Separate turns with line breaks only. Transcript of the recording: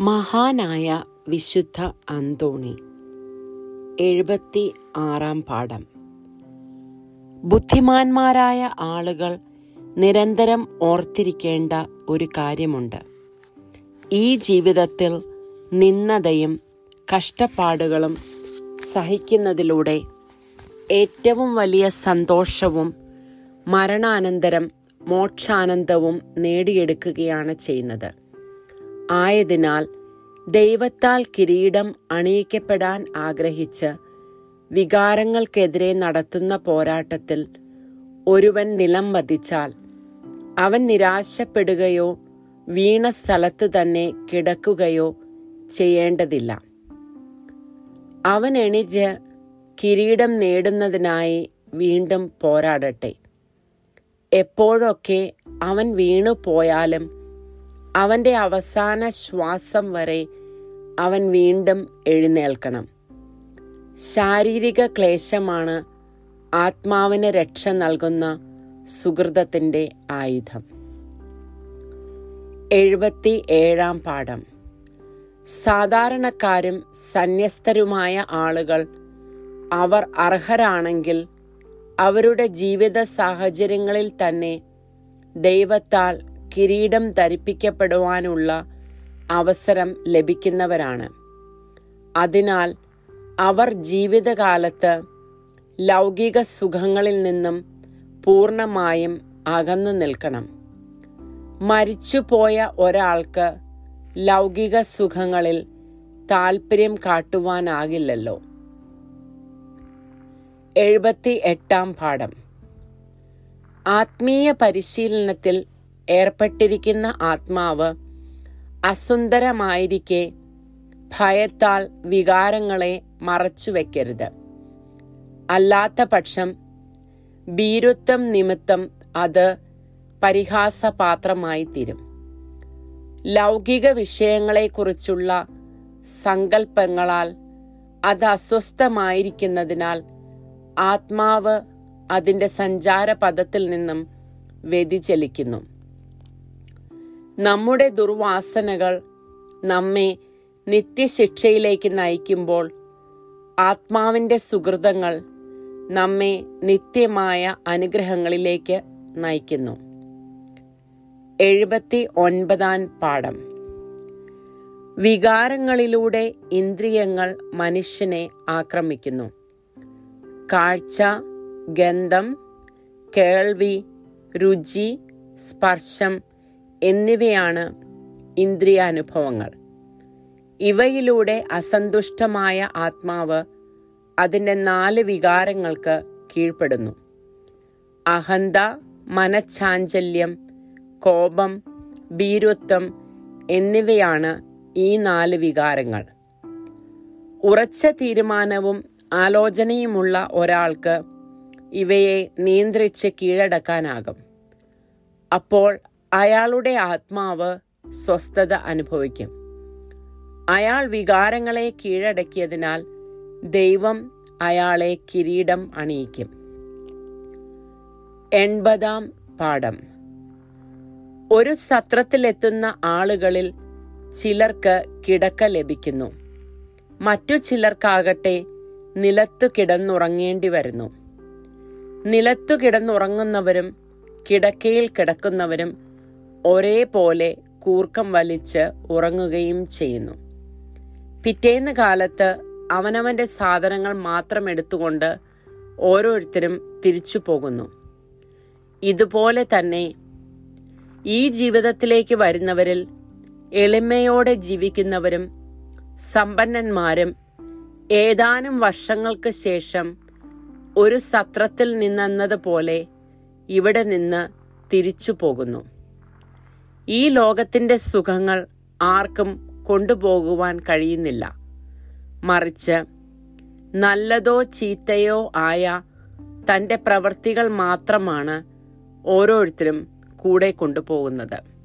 മഹാനായ വിശുദ്ധ അന്തോണി. എഴുപത്തി ആറാം പാഠം. ബുദ്ധിമാന്മാരായ ആളുകൾ നിരന്തരം ഓർത്തിരിക്കേണ്ട ഒരു കാര്യമുണ്ട്. ഈ ജീവിതത്തിൽ നിന്നതയും കഷ്ടപ്പാടുകളും സഹിക്കുന്നതിലൂടെ ഏറ്റവും വലിയ സന്തോഷവും മരണാനന്തരം മോക്ഷാനന്ദവും നേടിയെടുക്കുകയാണ് ചെയ്യുന്നത്. ആയതിനാൽ ദൈവത്താൽ കിരീടം അണിയിക്കപ്പെടാൻ ആഗ്രഹിച്ച് വികാരങ്ങൾക്കെതിരെ നടത്തുന്ന പോരാട്ടത്തിൽ ഒരുവൻ നിലം വധിച്ചാൽ അവൻ നിരാശപ്പെടുകയോ വീണ സ്ഥലത്ത് തന്നെ കിടക്കുകയോ ചെയ്യേണ്ടതില്ല. അവൻ എണീറ്റ് കിരീടം നേടുന്നതിനായി വീണ്ടും പോരാടട്ടെ. എപ്പോഴൊക്കെ അവൻ വീണു പോയാലും അവന്റെ അവസാന ശ്വാസം വരെ അവൻ വീണ്ടും എഴുന്നേൽക്കണം. ശാരീരിക ക്ലേശമാണ് ആത്മാവിന് രക്ഷ നൽകുന്ന സുഹൃതത്തിന്റെ ആയുധം. എഴുപത്തി ഏഴാം പാഠം. സാധാരണക്കാരും സന്യസ്തരുമായ ആളുകൾ അവർ അർഹരാണെങ്കിൽ അവരുടെ ജീവിത സാഹചര്യങ്ങളിൽ തന്നെ ദൈവത്താൽ കിരീടം ധരിപ്പിക്കപ്പെടുവാനുള്ള അവസരം ലഭിക്കുന്നവരാണ്. അതിനാൽ അവർ ജീവിതകാലത്ത് ലൗകിക സുഖങ്ങളിൽ നിന്നും പൂർണമായും അകന്നു നിൽക്കണം. മരിച്ചുപോയ ഒരാൾക്ക് ലൗകിക സുഖങ്ങളിൽ താൽപ്പര്യം കാട്ടുവാനാകില്ലല്ലോ. എഴുപത്തി എട്ടാം പാഠം. ആത്മീയ പരിശീലനത്തിൽ ഏർപ്പെട്ടിരിക്കുന്ന ആത്മാവ് അസുന്ദരമായിരിക്കെ ഭയത്താൽ വികാരങ്ങളെ മറച്ചുവെക്കരുത്. അല്ലാത്ത പക്ഷം ഭീരുത്വം നിമിത്തം അത് പരിഹാസപാത്രമായി തീരും ലൗകിക വിഷയങ്ങളെക്കുറിച്ചുള്ള സങ്കല്പങ്ങളാൽ അത് അസ്വസ്ഥമായിരിക്കുന്നതിനാൽ ആത്മാവ് അതിന്റെ സഞ്ചാരപഥത്തിൽ നിന്നും വ്യതിചലിക്കുന്നു. നമ്മുടെ ദുർവാസനകൾ നമ്മെ നിത്യശിക്ഷയിലേക്ക് നയിക്കുമ്പോൾ ആത്മാവിന്റെ സുഹൃതങ്ങൾ നമ്മെ നിത്യമായ അനുഗ്രഹങ്ങളിലേക്ക് നയിക്കുന്നു. എഴുപത്തി ഒൻപതാം പാഠം. വികാരങ്ങളിലൂടെ ഇന്ദ്രിയങ്ങൾ മനുഷ്യനെ ആക്രമിക്കുന്നു. കാഴ്ച ഗന്ധം കേൾവി രുചി സ്പർശം എന്നിവയാണ് ഇന്ദ്രിയാനുഭവങ്ങൾ. ഇവയിലൂടെ അസന്തുഷ്ടമായ ആത്മാവ് അതിന്റെ നാല് വികാരങ്ങൾക്ക് കീഴ്പ്പെടുന്നു. അഹന്ത മനച്ചാഞ്ചല്യം കോപം ഭീരുത്വം എന്നിവയാണ് ഈ നാല് വികാരങ്ങൾ. ഉറച്ച തീരുമാനവും ആലോചനയുമുള്ള ഒരാൾക്ക് ഇവയെ നിയന്ത്രിച്ച് കീഴടക്കാനാകും. അപ്പോൾ അയാളുടെ ആത്മാവ് സ്വസ്ഥത അനുഭവിക്കും. അയാൾ വികാരങ്ങളെ കീഴടക്കിയതിനാൽ ദൈവം അയാളെ കിരീടം അണിയിക്കും. എൺപതാം പാഠം. ഒരു സത്രത്തിലെത്തുന്ന ആളുകളിൽ ചിലർക്ക് കിടക്ക ലഭിക്കുന്നു. മറ്റു ചിലർക്കാകട്ടെ നിലത്തു കിടന്നുറങ്ങേണ്ടി വരുന്നു. നിലത്തു കിടന്നുറങ്ങുന്നവരും കിടക്കയിൽ കിടക്കുന്നവരും ഒരേപോലെ കൂർക്കം വലിച്ച് ഉറങ്ങുകയും ചെയ്യുന്നു. പിറ്റേന്ന് കാലത്ത് അവനവന്റെ സാധനങ്ങൾ മാത്രം എടുത്തുകൊണ്ട് ഓരോരുത്തരും തിരിച്ചു പോകുന്നു. ഇതുപോലെ തന്നെ ഈ ജീവിതത്തിലേക്ക് വരുന്നവരിൽ എളിമയോടെ ജീവിക്കുന്നവരും സമ്പന്നന്മാരും ഏതാനും വർഷങ്ങൾക്ക് ശേഷം ഒരു സത്രത്തിൽ നിന്നെന്നതുപോലെ ഇവിടെ നിന്ന് തിരിച്ചു പോകുന്നു. ഈ ലോകത്തിന്റെ സുഖങ്ങൾ ആർക്കും കൊണ്ടുപോകുവാൻ കഴിയുന്നില്ല. മറിച്ച് നല്ലതോ ചീത്തയോ ആയ തന്റെ പ്രവൃത്തികൾ മാത്രമാണ് ഓരോരുത്തരും കൂടെ കൊണ്ടുപോകുന്നത്.